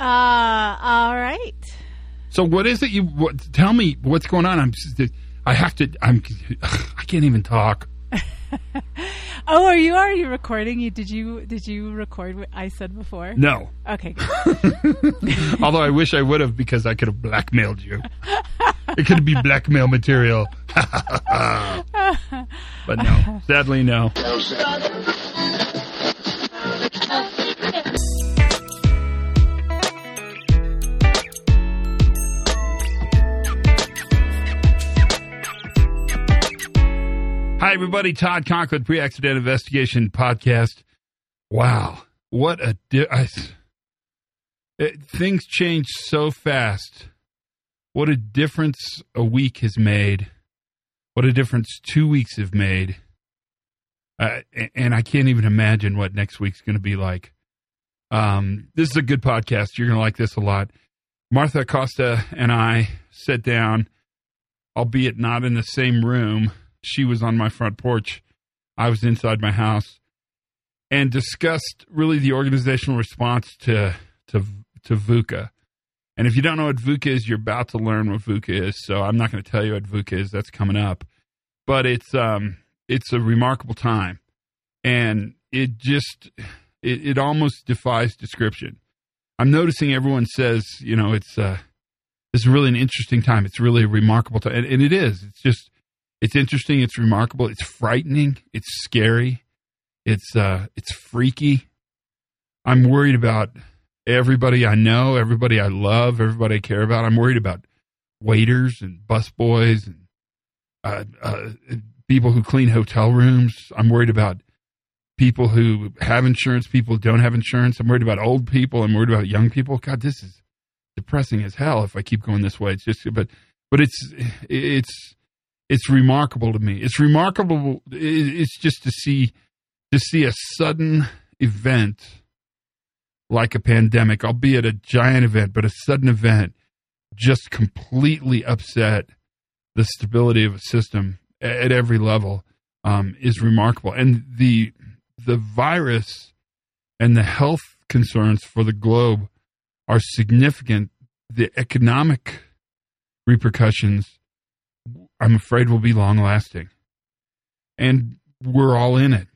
Uh, all right. So what is it you what, tell me what's going on? I'm I have to I'm I can't even talk. oh, are you already recording? You did you did you record what I said before? No. Okay. Although I wish I would have because I could have blackmailed you. it could be blackmail material. but no, sadly no. Hi, everybody. Todd Conklin, Pre Accident Investigation Podcast. Wow. What a. Di- I, it, things change so fast. What a difference a week has made. What a difference two weeks have made. Uh, and I can't even imagine what next week's going to be like. Um, this is a good podcast. You're going to like this a lot. Martha Acosta and I sit down, albeit not in the same room she was on my front porch. I was inside my house and discussed really the organizational response to to to VUCA. And if you don't know what VUCA is, you're about to learn what VUCA is. So I'm not going to tell you what VUCA is. That's coming up. But it's um it's a remarkable time, and it just it, it almost defies description. I'm noticing everyone says, you know, it's uh, it's really an interesting time. It's really a remarkable time, and, and it is. It's just it's interesting. It's remarkable. It's frightening. It's scary. It's uh, it's freaky. I'm worried about everybody I know, everybody I love, everybody I care about. I'm worried about waiters and busboys and uh, uh, people who clean hotel rooms. I'm worried about people who have insurance, people who don't have insurance. I'm worried about old people. I'm worried about young people. God, this is depressing as hell if I keep going this way. It's just, but, but it's, it's, it's remarkable to me. It's remarkable. It's just to see to see a sudden event like a pandemic, albeit a giant event, but a sudden event, just completely upset the stability of a system at every level um, is remarkable. And the the virus and the health concerns for the globe are significant. The economic repercussions I'm afraid will be long lasting. And we're all in it.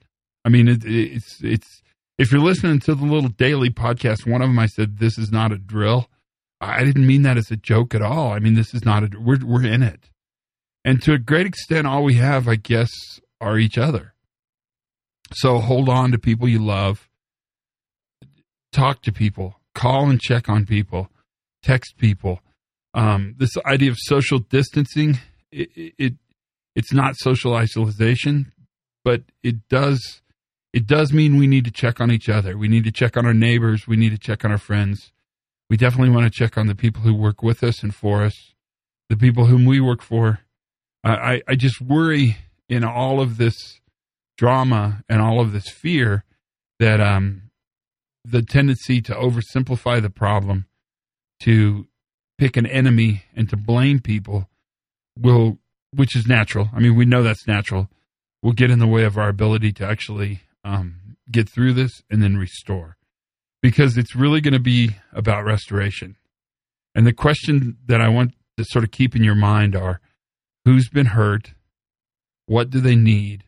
I mean, it, it's it's if you're listening to the little daily podcast, one of them I said this is not a drill. I didn't mean that as a joke at all. I mean this is not a we're we're in it, and to a great extent, all we have, I guess, are each other. So hold on to people you love. Talk to people. Call and check on people. Text people. Um, this idea of social distancing it, it it's not social isolation, but it does it does mean we need to check on each other. We need to check on our neighbors. We need to check on our friends. We definitely want to check on the people who work with us and for us, the people whom we work for. I, I just worry in all of this drama and all of this fear that um, the tendency to oversimplify the problem, to pick an enemy and to blame people will, which is natural. I mean, we know that's natural. Will get in the way of our ability to actually um, get through this and then restore, because it's really going to be about restoration. And the question that I want to sort of keep in your mind are: Who's been hurt? What do they need?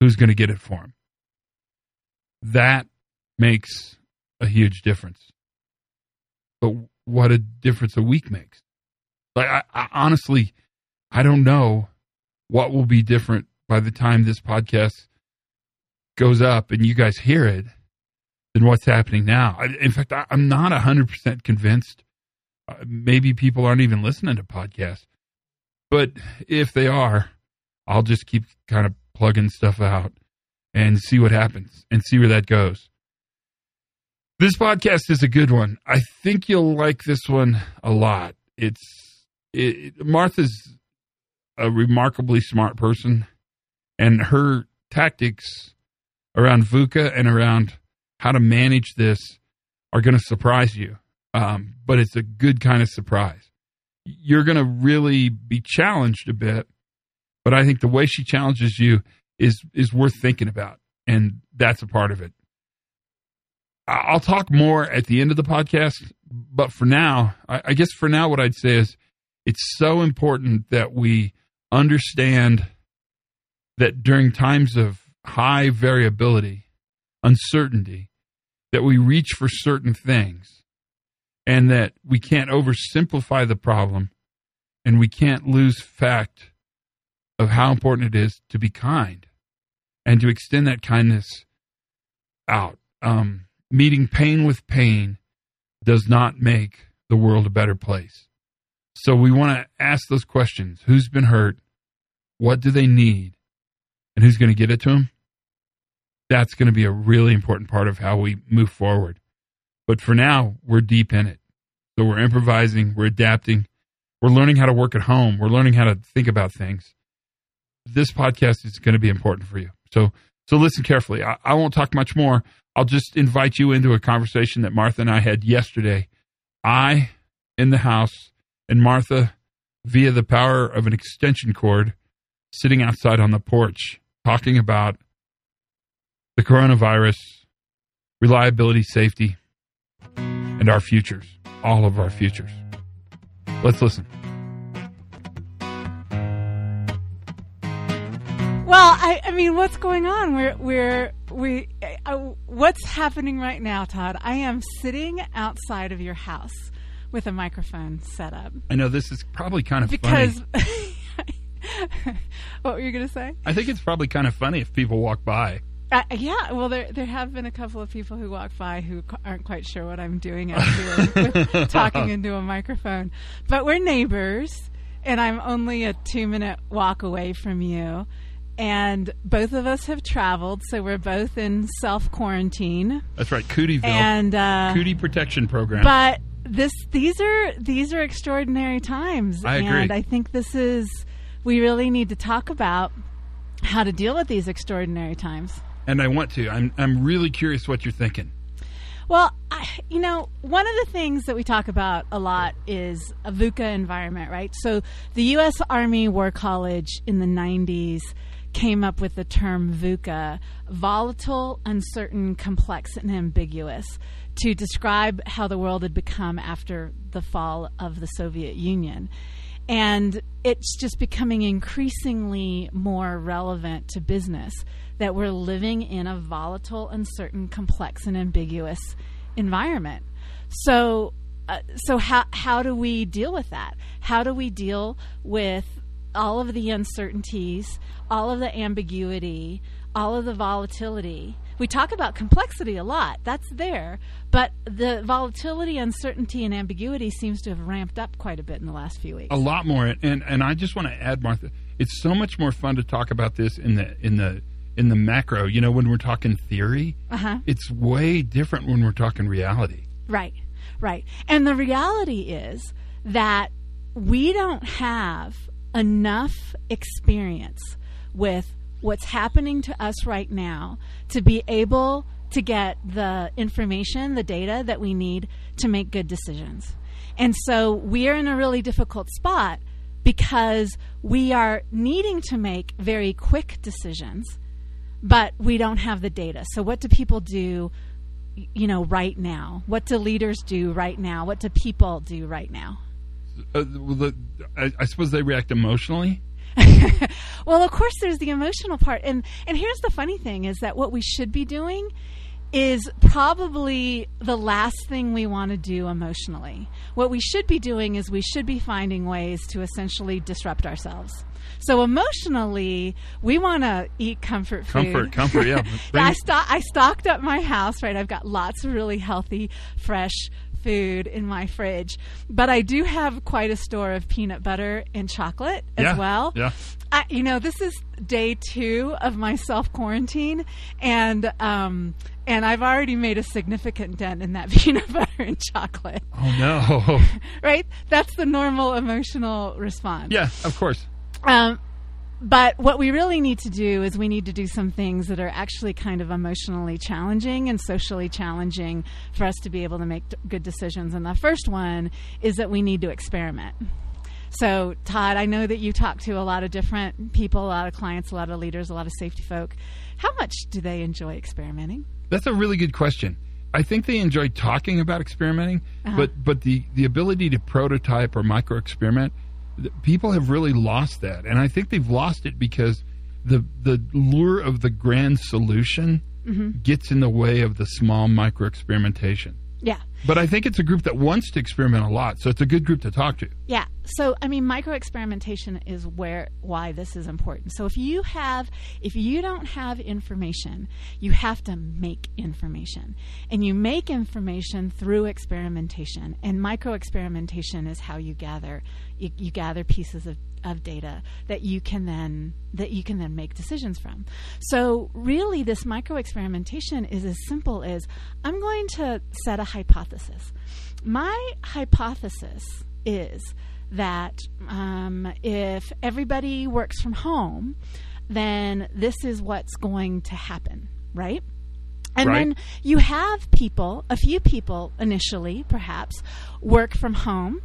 Who's going to get it for them? That makes a huge difference. But what a difference a week makes. Like, I, I honestly, I don't know what will be different by the time this podcast goes up and you guys hear it than what's happening now. In fact, I, am not 100% convinced. Uh, maybe people aren't even listening to podcasts. But if they are, I'll just keep kind of plugging stuff out and see what happens and see where that goes. This podcast is a good one. I think you'll like this one a lot. It's it, Martha's a remarkably smart person, and her tactics around VUCA and around how to manage this are going to surprise you. Um, but it's a good kind of surprise. You're going to really be challenged a bit, but I think the way she challenges you is is worth thinking about, and that's a part of it. I'll talk more at the end of the podcast, but for now, I, I guess for now, what I'd say is it's so important that we understand that during times of high variability, uncertainty, that we reach for certain things and that we can't oversimplify the problem and we can't lose fact of how important it is to be kind and to extend that kindness out. Um, meeting pain with pain does not make the world a better place. So we want to ask those questions. Who's been hurt? What do they need? And who's going to get it to them? That's going to be a really important part of how we move forward. But for now, we're deep in it. So we're improvising, we're adapting, we're learning how to work at home, we're learning how to think about things. This podcast is going to be important for you. So so listen carefully. I, I won't talk much more. I'll just invite you into a conversation that Martha and I had yesterday. I in the house and Martha via the power of an extension cord sitting outside on the porch talking about the coronavirus, reliability, safety, and our futures, all of our futures. Let's listen. Well, I, I mean, what's going on? We're we're we. Uh, what's happening right now, Todd? I am sitting outside of your house with a microphone set up I know this is probably kind of because. funny. what were you going to say? I think it's probably kind of funny if people walk by. Uh, yeah, well, there there have been a couple of people who walk by who aren't quite sure what I'm doing out here with talking into a microphone. But we're neighbors, and I'm only a two minute walk away from you. And both of us have traveled, so we're both in self quarantine. That's right, Cootieville. And uh, Cootie Protection Program. but this these are these are extraordinary times I agree. and i think this is we really need to talk about how to deal with these extraordinary times and I want to. I'm I'm really curious what you're thinking. well I, you know one of the things that we talk about a lot is a VUCA environment right so the u.s army war college in the 90s came up with the term VUCA, volatile, uncertain, complex, and ambiguous, to describe how the world had become after the fall of the Soviet Union. And it's just becoming increasingly more relevant to business that we're living in a volatile, uncertain, complex, and ambiguous environment. So, uh, so how how do we deal with that? How do we deal with all of the uncertainties, all of the ambiguity, all of the volatility? We talk about complexity a lot. That's there, but the volatility, uncertainty, and ambiguity seems to have ramped up quite a bit in the last few weeks. A lot more, and and I just want to add, Martha. It's so much more fun to talk about this in the in the in the macro. You know, when we're talking theory, Uh-huh. it's way different when we're talking reality. Right, right. And the reality is that we don't have enough experience with what's happening to us right now to be able to get the information, the data that we need to make good decisions. And so we are in a really difficult spot because we are needing to make very quick decisions, but we don't have the data. So what do people do you know right now? What do leaders do right now? What do people do right now? Uh, the, I, I suppose they react emotionally. well, of course, there's the emotional part, and and here's the funny thing: is that what we should be doing is probably the last thing we want to do emotionally. What we should be doing is we should be finding ways to essentially disrupt ourselves. So emotionally, we want to eat comfort food. Comfort, comfort, yeah. I, sto- I stocked up my house, right? I've got lots of really healthy, fresh food in my fridge. But I do have quite a store of peanut butter and chocolate as Yeah, well. yeah. I, you know, this is day two of my self quarantine, and um, and I've already made a significant dent in that peanut butter and chocolate. Oh no! Right? That's the normal emotional response. yeah, of course. Um, but what we really need to do is we need to do some things that are actually kind of emotionally challenging and socially challenging for us to be able to make good decisions. And the first one is that we need to experiment. So, Todd, I know that you talk to a lot of different people, a lot of clients, a lot of leaders, a lot of safety folk. How much do they enjoy experimenting? That's a really good question. I think they enjoy talking about experimenting, Uh-huh. but but the the ability to prototype or micro experiment, people have really lost that, and I think they've lost it because the the lure of the grand solution Mm-hmm. gets in the way of the small micro experimentation. Yeah. But I think it's a group that wants to experiment a lot, so it's a good group to talk to. Yeah. So, I mean, micro experimentation is where why this is important. So, if you have, if you don't have information, you have to make information, and you make information through experimentation. And micro experimentation is how you gather you, you gather pieces of of data that you can then that you can then make decisions from. So really this micro experimentation is as simple as I'm going to set a hypothesis. My hypothesis is that um, if everybody works from home, then this is what's going to happen, right? And Right. then you have people, a few people initially, perhaps, work from home,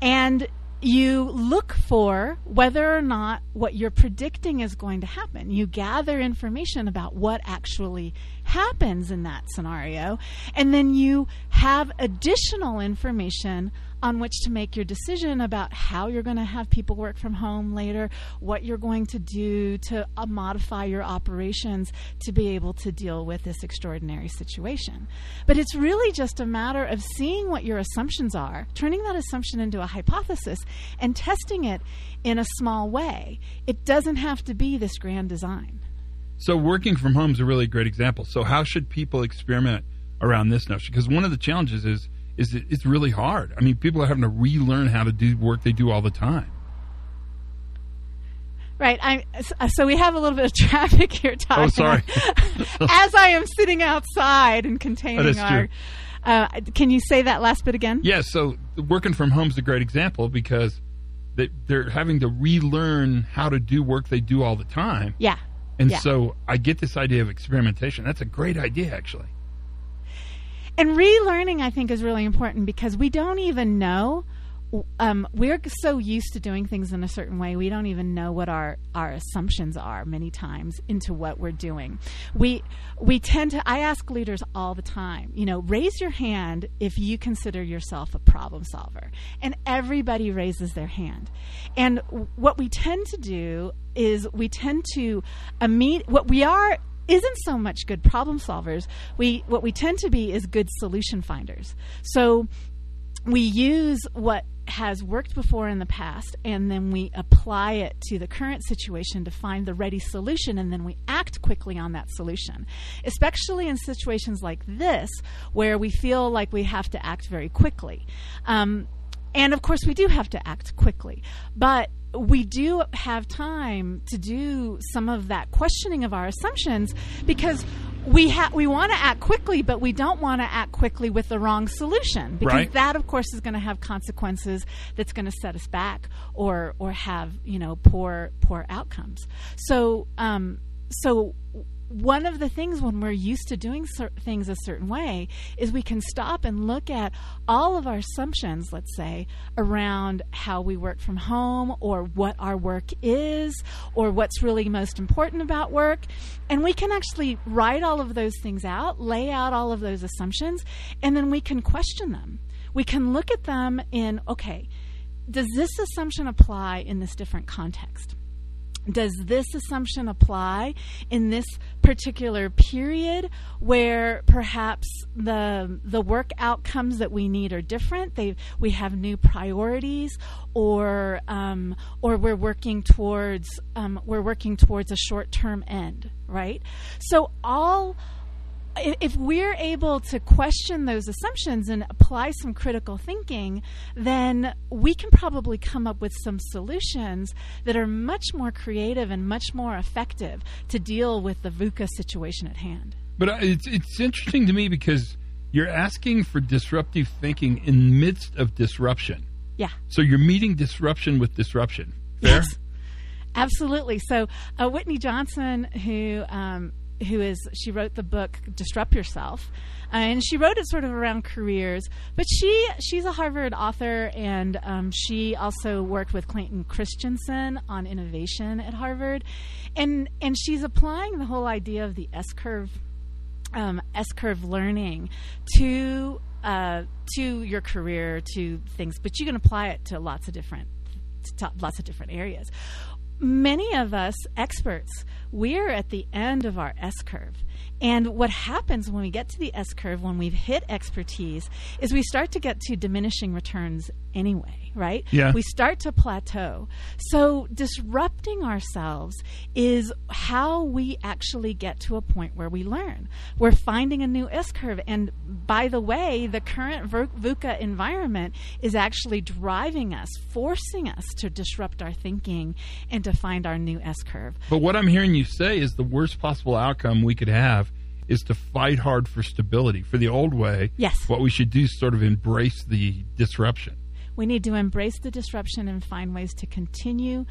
and you look for whether or not what you're predicting is going to happen. You gather information about what actually happens in that scenario, and then you have additional information on which to make your decision about how you're going to have people work from home later, what you're going to do to uh, modify your operations to be able to deal with this extraordinary situation. But it's really just a matter of seeing what your assumptions are, turning that assumption into a hypothesis, and testing it in a small way. It doesn't have to be this grand design. So working from home is a really great example. So how should people experiment around this notion? Because one of the challenges is is that it's really hard. I mean, people are having to relearn how to do work they do all the time. Right. I, so we have a little bit of traffic here, Todd. Oh, sorry. As I am sitting outside and containing is our. Uh, can you say that last bit again? Yeah, so working from home is a great example because they, they're having to relearn how to do work they do all the time. Yeah. And Yeah. so I get this idea of experimentation. That's a great idea, actually. And relearning, I think, is really important because we don't even know. Um, we're so used to doing things in a certain way, we don't even know what our, our assumptions are many times into what we're doing. We we tend to. I ask leaders all the time. You know, raise your hand if you consider yourself a problem solver, and everybody raises their hand. And what we tend to do is we tend to imme- what we are isn't so much good problem solvers. We what we tend to be is good solution finders. So we use what has worked before in the past and then we apply it to the current situation to find the ready solution and then we act quickly on that solution. Especially in situations like this where we feel like we have to act very quickly. Um, and of course we do have to act quickly. But we do have time to do some of that questioning of our assumptions because we ha- we want to act quickly, but we don't want to act quickly with the wrong solution because Right. that, of course, is going to have consequences that's going to set us back or or have you know poor poor outcomes. So um, so one of the things when we're used to doing cer- things a certain way is we can stop and look at all of our assumptions, let's say, around how we work from home or what our work is or what's really most important about work. And we can actually write all of those things out, lay out all of those assumptions, and then we can question them. We can look at them in, okay, does this assumption apply in this different context? Does this assumption apply in this particular period where perhaps the the work outcomes that we need are different? They we have new priorities or um, or we're working towards um, we're working towards a short term end right? So all if we're able to question those assumptions and apply some critical thinking, then we can probably come up with some solutions that are much more creative and much more effective to deal with the VUCA situation at hand. But uh, it's it's interesting to me because you're asking for disruptive thinking in midst of disruption. Yeah. So you're meeting disruption with disruption. Fair? Yes. Absolutely. So uh, Whitney Johnson, who um, who is she wrote the book Disrupt Yourself, and she wrote it sort of around careers. But she she's a Harvard author, and um, she also worked with Clayton Christensen on innovation at Harvard, and and she's applying the whole idea of the S curve um, S curve learning to uh, to your career, to things, but you can apply it to lots of different to lots of different areas. Many of us experts, we're at the end of our S curve. And what happens when we get to the S curve, when we've hit expertise, is we start to get to diminishing returns anyway, right? Yeah. We start to plateau. So disrupting ourselves is how we actually get to a point where we learn. We're finding a new S curve. And by the way, the current VUCA environment is actually driving us, forcing us to disrupt our thinking and to find our new S curve. But what I'm hearing you say is the worst possible outcome we could have is to fight hard for stability. For the old way, yes. what we should do is sort of embrace the disruption. We need to embrace the disruption and find ways to continue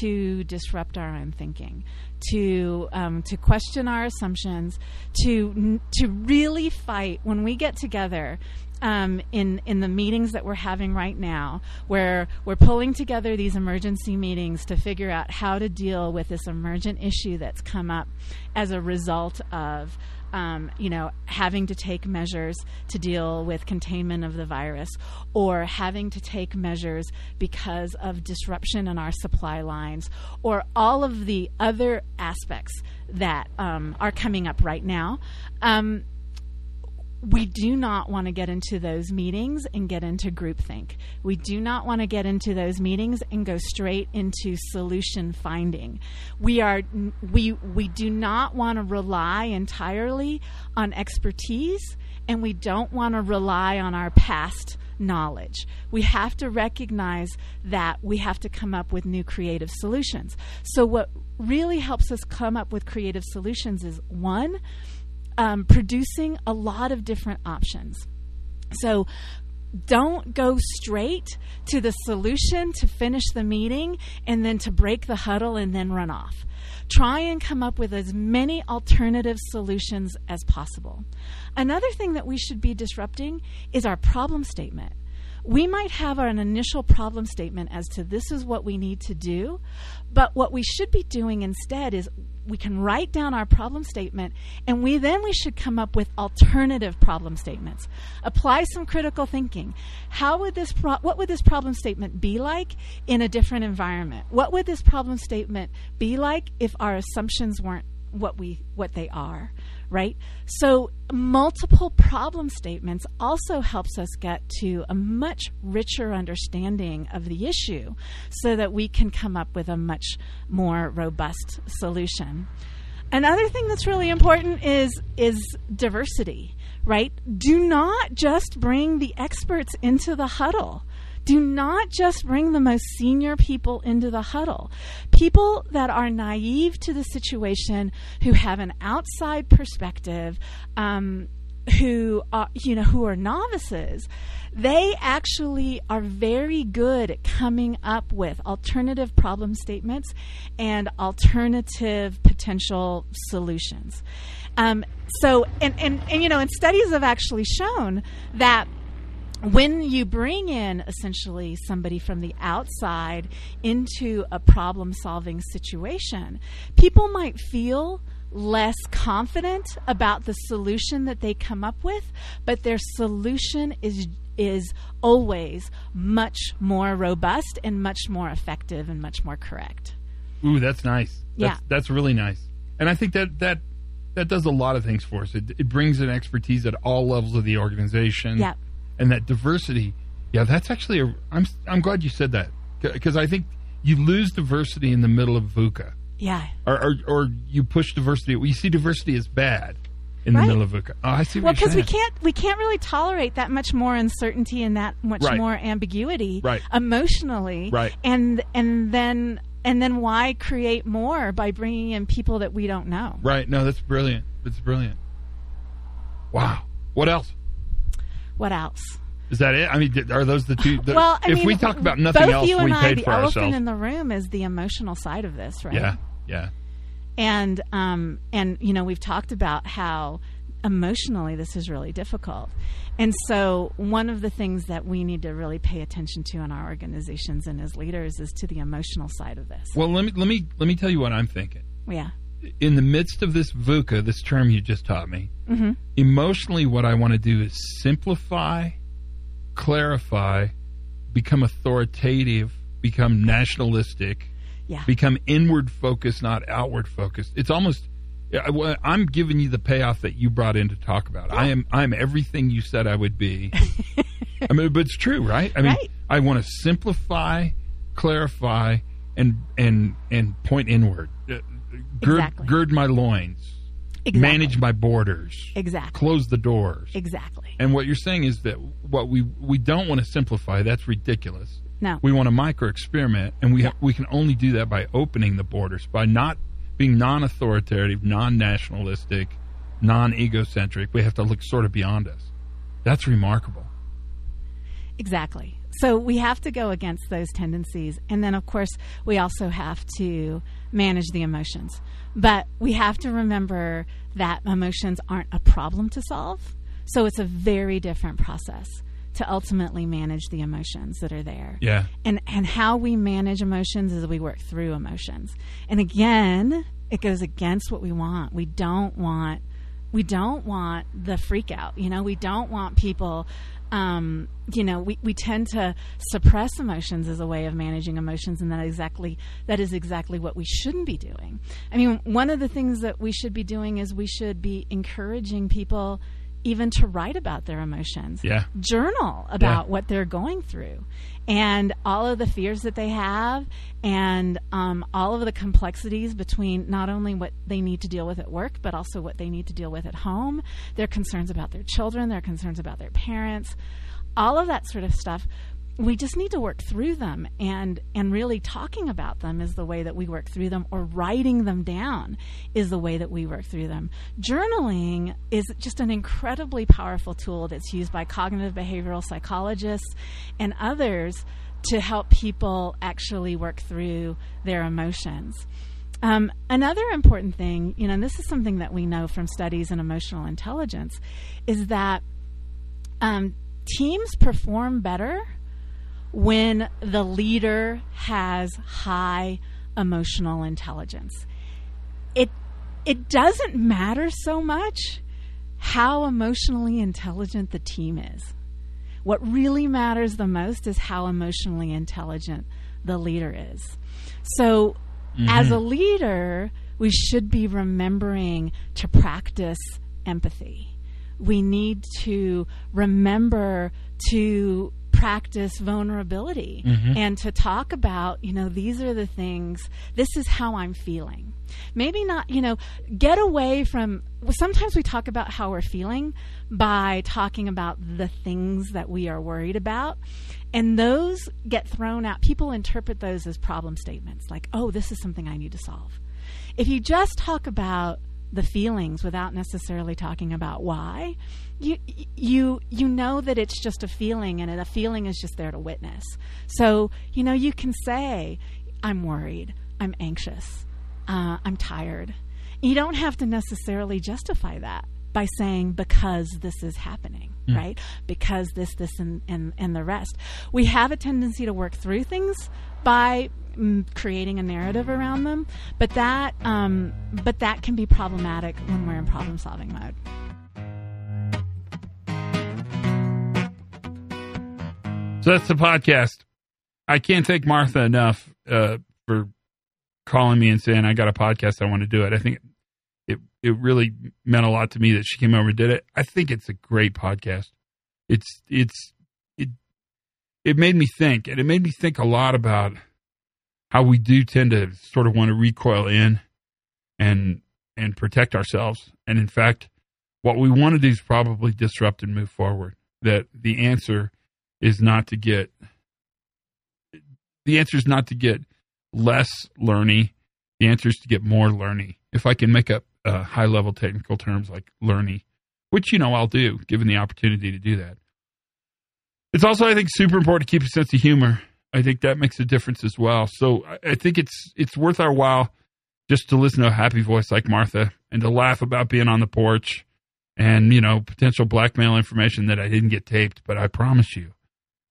to disrupt our own thinking, to um, to question our assumptions, to to really fight when we get together. Um, in in the meetings that we're having right now, where we're pulling together these emergency meetings to figure out how to deal with this emergent issue that's come up as a result of um, you know, having to take measures to deal with containment of the virus or having to take measures because of disruption in our supply lines or all of the other aspects that um, are coming up right now. Um, we do not want to get into those meetings and get into groupthink. We do not want to get into those meetings and go straight into solution finding. We are we we do not want to rely entirely on expertise and we don't want to rely on our past knowledge. We have to recognize that we have to come up with new creative solutions. So what really helps us come up with creative solutions is one um, producing a lot of different options. So don't go straight to the solution to finish the meeting and then to break the huddle and then run off. Try and come up with as many alternative solutions as possible. Another thing that we should be disrupting is our problem statement we might have an initial problem statement as to this is what we need to do, but what we should be doing instead is we can write down our problem statement and we then we should come up with alternative problem statements. Apply some critical thinking. How would this pro- what would this problem statement be like in a different environment? What would this problem statement be like if our assumptions weren't what we what they are? Right? So, multiple problem statements also helps us get to a much richer understanding of the issue so that we can come up with a much more robust solution. Another thing that's really important is is diversity, right? Do not just bring the experts into the huddle do not just bring the most senior people into the huddle. People that are naive to the situation, who have an outside perspective, um, who are you know who are novices they actually are very good at coming up with alternative problem statements and alternative potential solutions um, so and, and and you know and studies have actually shown that when you bring in essentially somebody from the outside into a problem solving situation, people might feel less confident about the solution that they come up with, but their solution is is always much more robust and much more effective and much more correct. Ooh, that's nice. That's, yeah, that's really nice. And I think that that that does a lot of things for us. It, it brings in expertise at all levels of the organization. Yeah and that diversity. Yeah, that's actually a. I'm I'm glad you said that because I think you lose diversity in the middle of VUCA. Yeah. Or or, or you push diversity. You see diversity as bad in right. the middle of VUCA. Oh, I see. well, because we can't we can't really tolerate that much more uncertainty and that much right. more ambiguity right. emotionally. Right. And and then and then why create more by bringing in people that we don't know? Right. No, that's brilliant. That's brilliant. Wow. What else? What else? Is that it? I mean, are those the two? The, well, I if mean, we talk about nothing both else, you and we I, paid the for elephant ourselves. in the room is the emotional side of this, right? Yeah, yeah. And um, and you know, we've talked about how emotionally this is really difficult. And so, one of the things that we need to really pay attention to in our organizations and as leaders is to the emotional side of this. Well, let me let me let me tell you what I'm thinking. Yeah. In the midst of this VUCA, this term you just taught me, Mm-hmm. emotionally, what I want to do is simplify, clarify, become authoritative, become nationalistic, Yeah. become inward focused, not outward focused. It's almost. I- I'm giving you the payoff that you brought in to talk about. I am. I'm everything you said I would be. I mean, but it's true, right? I mean, Right. I want to simplify, clarify, and and and point inward. Gird, Exactly. gird my loins, exactly. manage my borders, Exactly. close the doors. Exactly. And what you're saying is that what we we don't want to simplify. That's ridiculous. No. We want to micro experiment, and we Yeah. ha- we can only do that by opening the borders, by not being non-authoritative, non-nationalistic, non-egocentric. We have to look sort of beyond us. That's remarkable. Exactly. So we have to go against those tendencies. And then, of course, we also have to manage the emotions. But we have to remember that emotions aren't a problem to solve. So it's a very different process to ultimately manage the emotions that are there. Yeah. And, and how we manage emotions is we work through emotions. And again, it goes against what we want. We don't want we don't want the freak out. You know, we don't want people um, you know, we, we tend to suppress emotions as a way of managing emotions, and that exactly that is exactly what we shouldn't be doing. I mean, one of the things that we should be doing is we should be encouraging people even to write about their emotions Yeah. journal about Yeah. what they're going through and all of the fears that they have and um, all of the complexities between not only what they need to deal with at work but also what they need to deal with at home their concerns about their children their concerns about their parents all of that sort of stuff we just need to work through them and and really talking about them is the way that we work through them or writing them down is the way that we work through them. Journaling is just an incredibly powerful tool that's used by cognitive behavioral psychologists and others to help people actually work through their emotions. Um, another important thing, you know, and this is something that we know from studies in emotional intelligence, is that um, teams perform better when the leader has high emotional intelligence. It it doesn't matter so much how emotionally intelligent the team is. What really matters the most is how emotionally intelligent the leader is. So, mm-hmm. as a leader, we should be remembering to practice empathy. We need to remember to practice vulnerability mm-hmm. and to talk about, you know, these are the things, this is how I'm feeling. Maybe not, you know, get away from, well, sometimes we talk about how we're feeling by talking about the things that we are worried about. And those get thrown out. People interpret those as problem statements, like, oh, this is something I need to solve. If you just talk about the feelings without necessarily talking about why, you you you know that it's just a feeling, and a feeling is just there to witness. So you know you can say, "I'm worried, I'm anxious, uh, I'm tired." You don't have to necessarily justify that by saying because this is happening, right? Because this, this, and, and and the rest. We have a tendency to work through things by mm, creating a narrative around them, but that um, but that can be problematic when we're in problem solving mode. So that's the podcast. I can't thank Martha enough uh, for calling me and saying I got a podcast. I want to do it. I think it really meant a lot to me that she came over and did it. I think it's a great podcast. It's it's it it made me think, and it made me think a lot about how we do tend to sort of want to recoil in and and protect ourselves. And in fact, what we want to do is probably disrupt and move forward. That the answer is not to get the answer is not to get less learning. The answer is to get more learning. If I can make up uh, high level technical terms like learning, which you know I'll do given the opportunity to do that. It's also I think super important to keep a sense of humor. I think that makes a difference as well. So I, think it's it's worth our while just to listen to a happy voice like Martha and to laugh about being on the porch and you know potential blackmail information that I didn't get taped. But I promise you,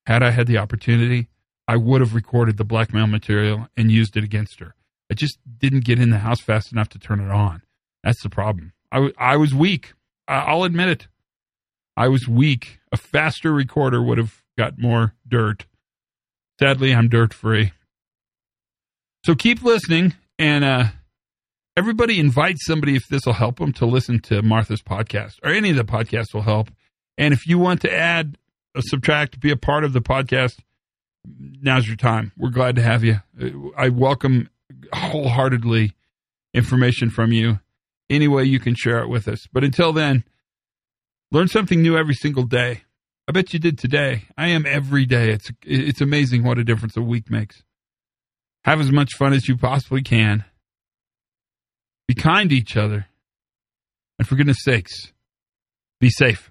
had I had the opportunity, I would have recorded the blackmail material and used it against her. I just didn't get in the house fast enough to turn it on. That's the problem. I, w- I was weak. I- I'll admit it. I was weak. A faster recorder would have got more dirt. Sadly, I'm dirt free. So keep listening, and uh, everybody invite somebody if this will help them to listen to Martha's podcast or any of the podcasts will help. And if you want to add a subtract, be a part of the podcast, now's your time. We're glad to have you. I welcome wholeheartedly information from you any way you can share it with us. But until then, learn something new every single day. I bet you did today. I am every day. It's it's amazing what a difference a week makes. Have as much fun as you possibly can. Be kind to each other. And for goodness sakes, be safe.